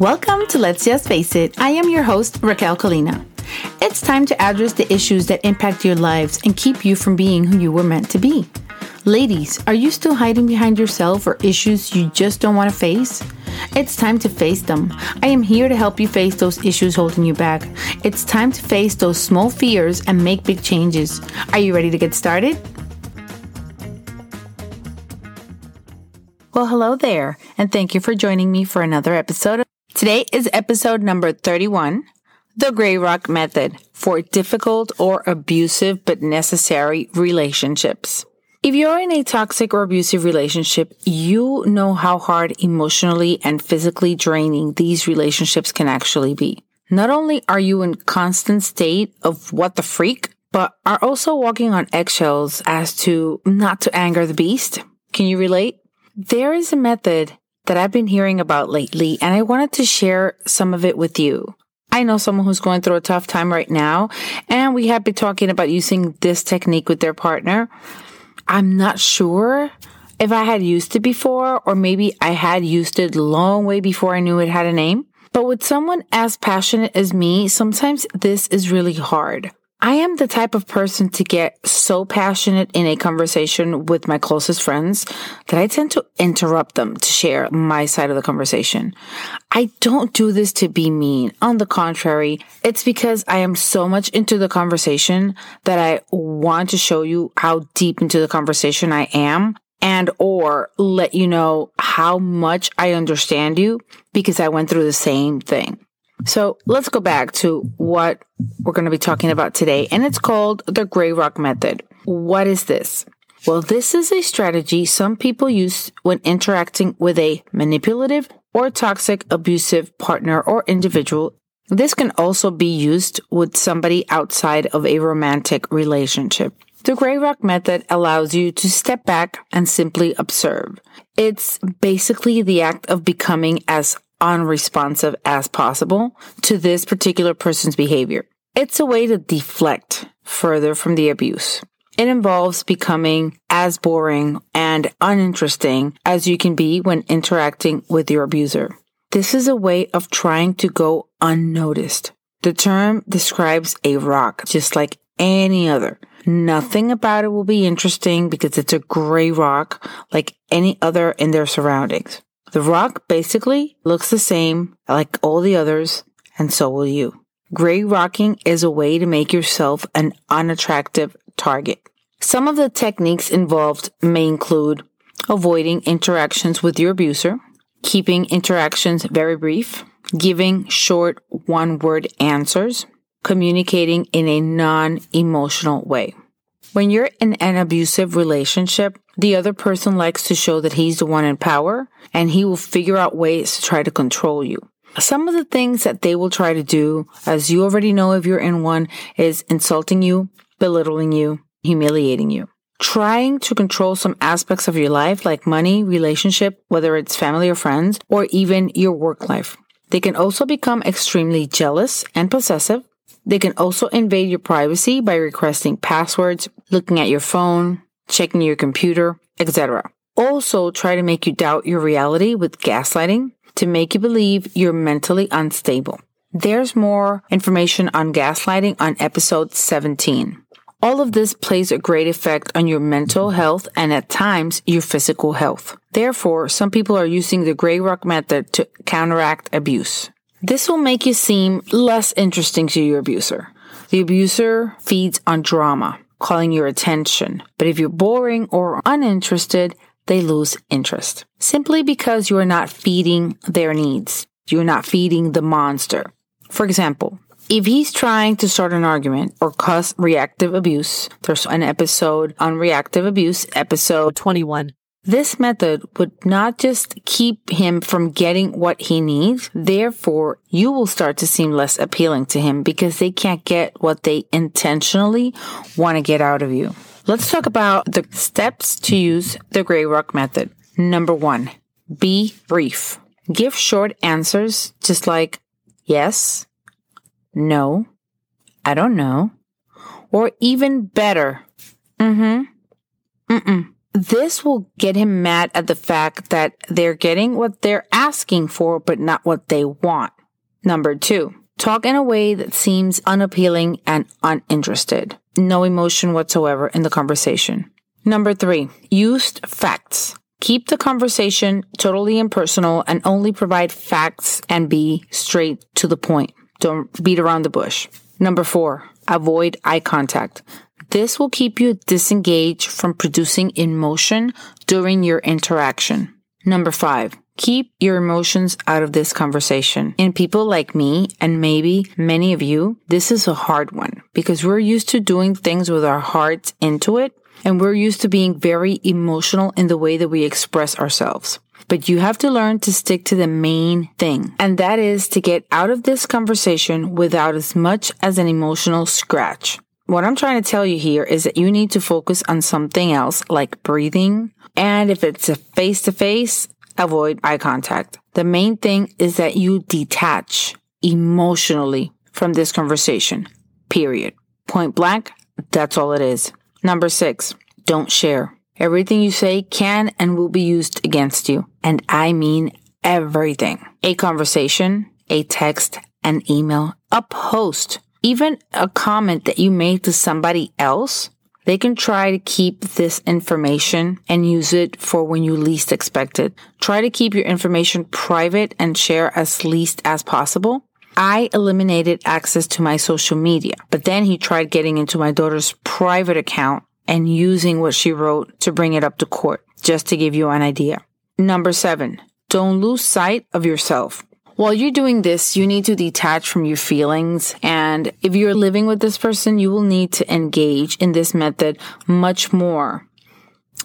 Welcome to Let's Just Face It. I am your host, Raquel Colina. It's time to address the issues that impact your lives and keep you from being who you were meant to be. Ladies, are you still hiding behind yourself or issues you just don't want to face? It's time to face them. I am here to help you face those issues holding you back. It's time to face those small fears and make big changes. Are you ready to get started? Well, hello there, and thank you for joining me for another episode. Today is episode number 31 The Gray Rock Method for Difficult or Abusive but Necessary Relationships. If you're in a toxic or abusive relationship, you know how hard emotionally and physically draining these relationships can actually be. Not only are you in constant state of what the freak, but are also walking on eggshells as to not to anger the beast. Can you relate? There is a method that I've been hearing about lately, and I wanted to share some of it with you. I know someone who's going through a tough time right now, and we have been talking about using this technique with their partner. I'm not sure if I had used it before, or maybe I had used it a long way before I knew it had a name. But with someone as passionate as me, sometimes this is really hard. I am the type of person to get so passionate in a conversation with my closest friends that I tend to interrupt them to share my side of the conversation. I don't do this to be mean. On the contrary, it's because I am so much into the conversation that I want to show you how deep into the conversation I am and or let you know how much I understand you because I went through the same thing. So let's go back to what we're going to be talking about today, and it's called the Gray Rock Method. What is this? Well, this is a strategy some people use when interacting with a manipulative or toxic abusive partner or individual. This can also be used with somebody outside of a romantic relationship. The Gray Rock method allows you to step back and simply observe. It's basically the act of becoming as unresponsive as possible to this particular person's behavior. It's a way to deflect further from the abuse. It involves becoming as boring and uninteresting as you can be when interacting with your abuser. This is a way of trying to go unnoticed. The term describes a rock just like any other. Nothing about it will be interesting because it's a gray rock like any other in their surroundings. The rock basically looks the same like all the others, and so will you. Gray rocking is a way to make yourself an unattractive target. Some of the techniques involved may include avoiding interactions with your abuser, keeping interactions very brief, giving short one word answers, communicating in a non emotional way. When you're in an abusive relationship, the other person likes to show that he's the one in power and he will figure out ways to try to control you. Some of the things that they will try to do, as you already know if you're in one, is insulting you, belittling you, humiliating you. Trying to control some aspects of your life like money, relationship, whether it's family or friends, or even your work life. They can also become extremely jealous and possessive they can also invade your privacy by requesting passwords, looking at your phone, checking your computer, etc. Also, try to make you doubt your reality with gaslighting to make you believe you're mentally unstable. There's more information on gaslighting on episode 17. All of this plays a great effect on your mental health and at times your physical health. Therefore, some people are using the gray rock method to counteract abuse. This will make you seem less interesting to your abuser. The abuser feeds on drama, calling your attention. But if you're boring or uninterested, they lose interest. Simply because you are not feeding their needs. You're not feeding the monster. For example, if he's trying to start an argument or cause reactive abuse, there's an episode on reactive abuse, episode 21. This method would not just keep him from getting what he needs, therefore, you will start to seem less appealing to him because they can't get what they intentionally want to get out of you. Let's talk about the steps to use the Gray Rock method. Number one, be brief. Give short answers, just like yes, no, I don't know, or even better, mm hmm, mm mm This will get him mad at the fact that they're getting what they're asking for, but not what they want. Number two, talk in a way that seems unappealing and uninterested. No emotion whatsoever in the conversation. Number three, used facts. Keep the conversation totally impersonal and only provide facts and be straight to the point. Don't beat around the bush. Number four, avoid eye contact. This will keep you disengaged from producing emotion during your interaction. Number five, keep your emotions out of this conversation. In people like me and maybe many of you, this is a hard one because we're used to doing things with our hearts into it and we're used to being very emotional in the way that we express ourselves. But you have to learn to stick to the main thing, and that is to get out of this conversation without as much as an emotional scratch. What I'm trying to tell you here is that you need to focus on something else like breathing. And if it's a face to face, avoid eye contact. The main thing is that you detach emotionally from this conversation. Period. Point blank. That's all it is. Number six, don't share. Everything you say can and will be used against you. And I mean everything. A conversation, a text, an email, a post, even a comment that you made to somebody else. They can try to keep this information and use it for when you least expect it. Try to keep your information private and share as least as possible. I eliminated access to my social media, but then he tried getting into my daughter's private account and using what she wrote to bring it up to court, just to give you an idea. Number seven, don't lose sight of yourself. While you're doing this, you need to detach from your feelings. And if you're living with this person, you will need to engage in this method much more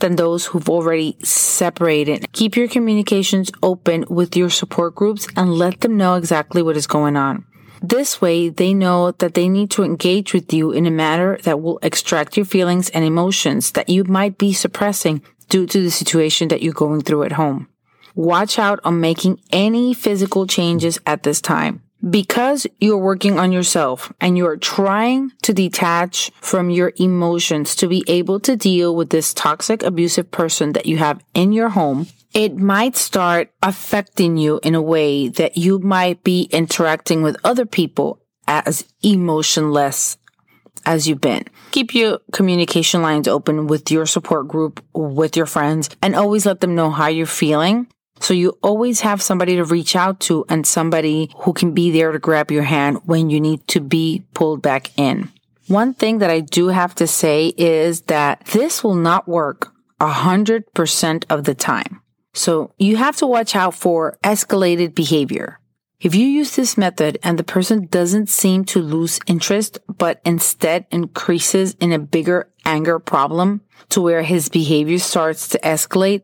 than those who've already separated. Keep your communications open with your support groups and let them know exactly what is going on. This way, they know that they need to engage with you in a manner that will extract your feelings and emotions that you might be suppressing due to the situation that you're going through at home. Watch out on making any physical changes at this time. Because you're working on yourself and you're trying to detach from your emotions to be able to deal with this toxic, abusive person that you have in your home, it might start affecting you in a way that you might be interacting with other people as emotionless as you've been. Keep your communication lines open with your support group, with your friends, and always let them know how you're feeling so you always have somebody to reach out to and somebody who can be there to grab your hand when you need to be pulled back in. One thing that I do have to say is that this will not work a hundred percent of the time. So you have to watch out for escalated behavior. If you use this method and the person doesn't seem to lose interest, but instead increases in a bigger anger problem to where his behavior starts to escalate,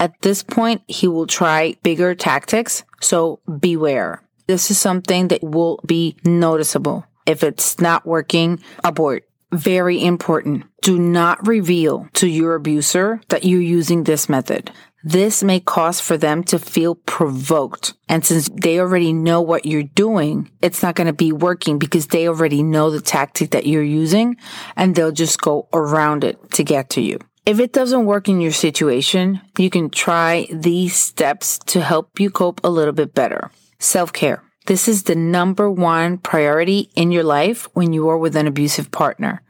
at this point, he will try bigger tactics, so beware. This is something that will be noticeable. If it's not working, abort. Very important. Do not reveal to your abuser that you're using this method. This may cause for them to feel provoked. And since they already know what you're doing, it's not going to be working because they already know the tactic that you're using and they'll just go around it to get to you. If it doesn't work in your situation, you can try these steps to help you cope a little bit better. Self care. This is the number one priority in your life when you are with an abusive partner.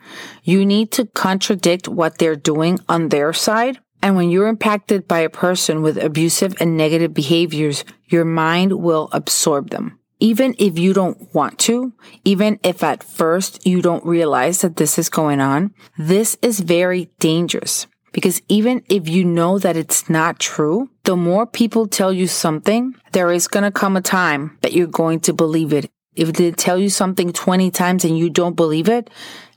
You need to contradict what they're doing on their side. And when you're impacted by a person with abusive and negative behaviors, your mind will absorb them even if you don't want to, even if at first you don't realize that this is going on, this is very dangerous. Because even if you know that it's not true, the more people tell you something, there is going to come a time that you're going to believe it. If they tell you something 20 times and you don't believe it,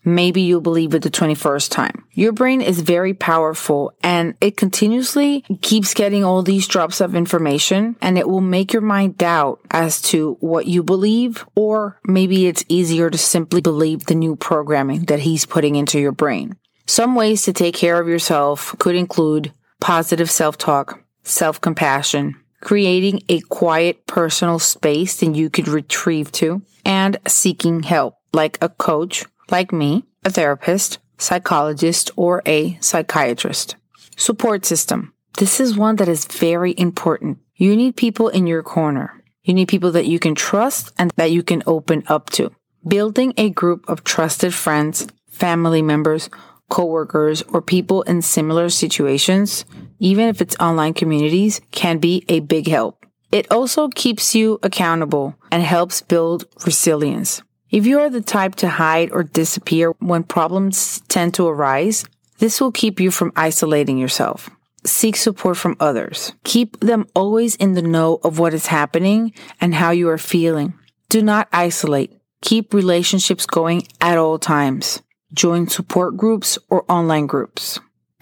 maybe you'll believe it the 21st time. Your brain is very powerful and it continuously keeps getting all these drops of information and it will make your mind doubt as to what you believe or maybe it's easier to simply believe the new programming that he's putting into your brain. Some ways to take care of yourself could include positive self-talk, self-compassion, creating a quiet personal space that you could retrieve to, and seeking help like a coach like me, a therapist, psychologist, or a psychiatrist. Support system. This is one that is very important. You need people in your corner. You need people that you can trust and that you can open up to. Building a group of trusted friends, family members, coworkers, or people in similar situations, even if it's online communities, can be a big help. It also keeps you accountable and helps build resilience. If you are the type to hide or disappear when problems tend to arise, this will keep you from isolating yourself seek support from others. Keep them always in the know of what is happening and how you are feeling. Do not isolate. Keep relationships going at all times. Join support groups or online groups.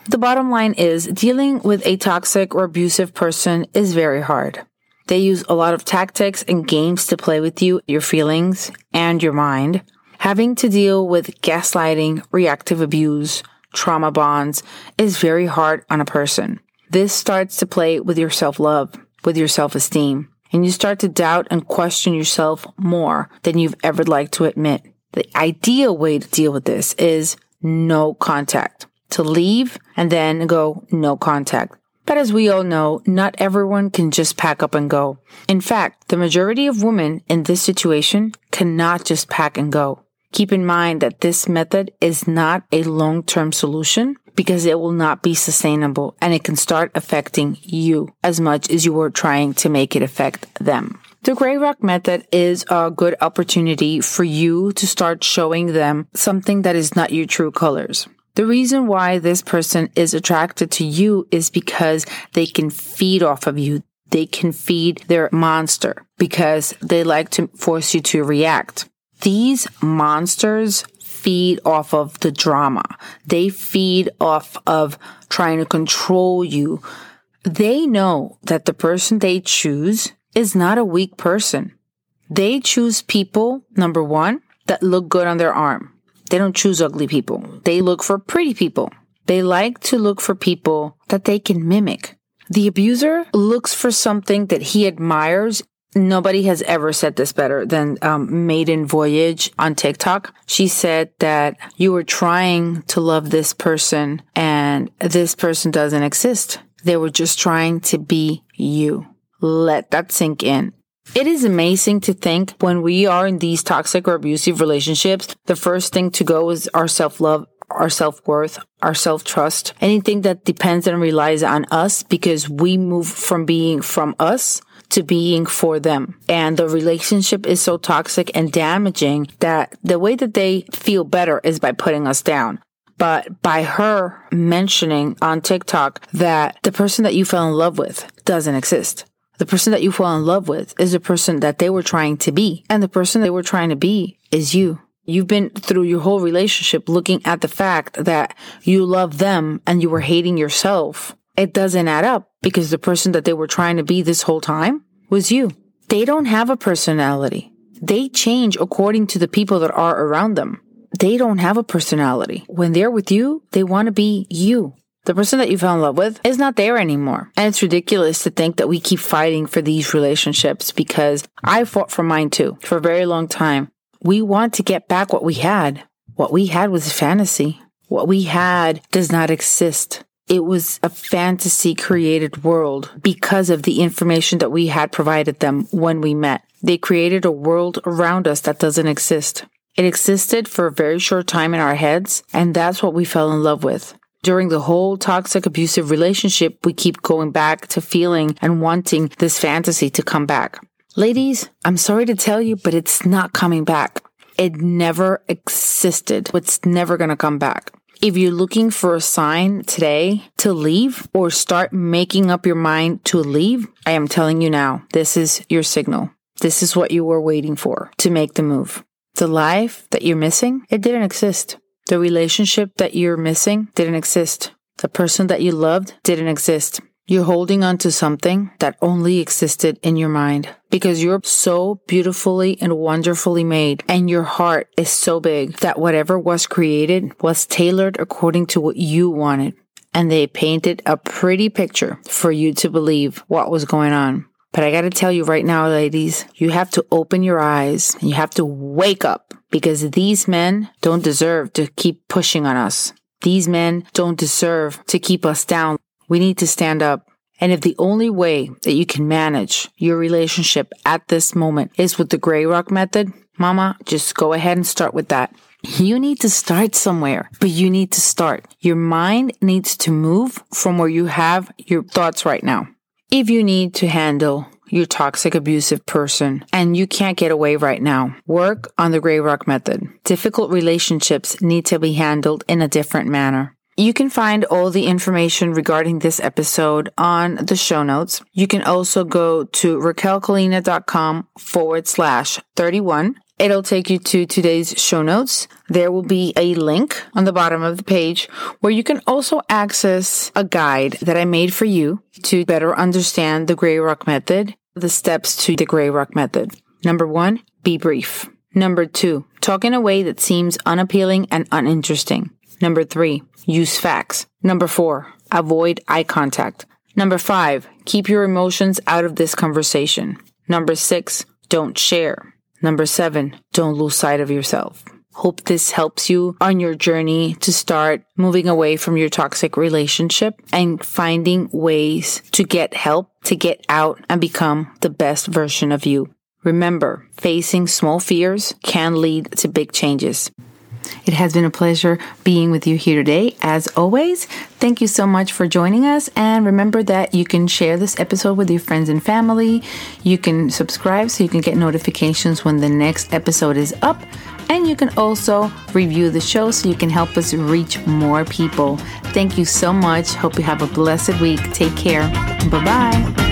The bottom line is dealing with a toxic or abusive person is very hard. They use a lot of tactics and games to play with you, your feelings, and your mind. Having to deal with gaslighting, reactive abuse, trauma bonds is very hard on a person. This starts to play with your self love, with your self esteem, and you start to doubt and question yourself more than you've ever liked to admit. The ideal way to deal with this is no contact, to leave and then go no contact. But as we all know, not everyone can just pack up and go. In fact, the majority of women in this situation cannot just pack and go. Keep in mind that this method is not a long-term solution because it will not be sustainable and it can start affecting you as much as you were trying to make it affect them. The gray rock method is a good opportunity for you to start showing them something that is not your true colors. The reason why this person is attracted to you is because they can feed off of you. They can feed their monster because they like to force you to react. These monsters feed off of the drama. They feed off of trying to control you. They know that the person they choose is not a weak person. They choose people, number one, that look good on their arm. They don't choose ugly people. They look for pretty people. They like to look for people that they can mimic. The abuser looks for something that he admires Nobody has ever said this better than um, Maiden Voyage on TikTok. She said that you were trying to love this person and this person doesn't exist. They were just trying to be you. Let that sink in. It is amazing to think when we are in these toxic or abusive relationships, the first thing to go is our self love, our self worth, our self trust, anything that depends and relies on us because we move from being from us to being for them. And the relationship is so toxic and damaging that the way that they feel better is by putting us down. But by her mentioning on TikTok that the person that you fell in love with doesn't exist. The person that you fall in love with is the person that they were trying to be. And the person they were trying to be is you. You've been through your whole relationship looking at the fact that you love them and you were hating yourself it doesn't add up because the person that they were trying to be this whole time was you. They don't have a personality. They change according to the people that are around them. They don't have a personality. When they're with you, they want to be you. The person that you fell in love with is not there anymore. And it's ridiculous to think that we keep fighting for these relationships because I fought for mine too for a very long time. We want to get back what we had. What we had was a fantasy. What we had does not exist. It was a fantasy created world because of the information that we had provided them when we met. They created a world around us that doesn't exist. It existed for a very short time in our heads, and that's what we fell in love with. During the whole toxic abusive relationship, we keep going back to feeling and wanting this fantasy to come back. Ladies, I'm sorry to tell you, but it's not coming back. It never existed. It's never going to come back. If you're looking for a sign today to leave or start making up your mind to leave, I am telling you now, this is your signal. This is what you were waiting for to make the move. The life that you're missing, it didn't exist. The relationship that you're missing didn't exist. The person that you loved didn't exist. You're holding on to something that only existed in your mind because you're so beautifully and wonderfully made and your heart is so big that whatever was created was tailored according to what you wanted. And they painted a pretty picture for you to believe what was going on. But I got to tell you right now, ladies, you have to open your eyes and you have to wake up because these men don't deserve to keep pushing on us. These men don't deserve to keep us down. We need to stand up. And if the only way that you can manage your relationship at this moment is with the gray rock method, mama, just go ahead and start with that. You need to start somewhere, but you need to start. Your mind needs to move from where you have your thoughts right now. If you need to handle your toxic abusive person and you can't get away right now, work on the gray rock method. Difficult relationships need to be handled in a different manner. You can find all the information regarding this episode on the show notes. You can also go to raquelcolina.com forward slash 31 It'll take you to today's show notes. There will be a link on the bottom of the page where you can also access a guide that I made for you to better understand the Gray Rock method, the steps to the Gray Rock method. Number one, be brief. Number two, talk in a way that seems unappealing and uninteresting. Number three, use facts. Number four, avoid eye contact. Number five, keep your emotions out of this conversation. Number six, don't share. Number seven, don't lose sight of yourself. Hope this helps you on your journey to start moving away from your toxic relationship and finding ways to get help, to get out and become the best version of you. Remember, facing small fears can lead to big changes. It has been a pleasure being with you here today. As always, thank you so much for joining us. And remember that you can share this episode with your friends and family. You can subscribe so you can get notifications when the next episode is up. And you can also review the show so you can help us reach more people. Thank you so much. Hope you have a blessed week. Take care. Bye bye.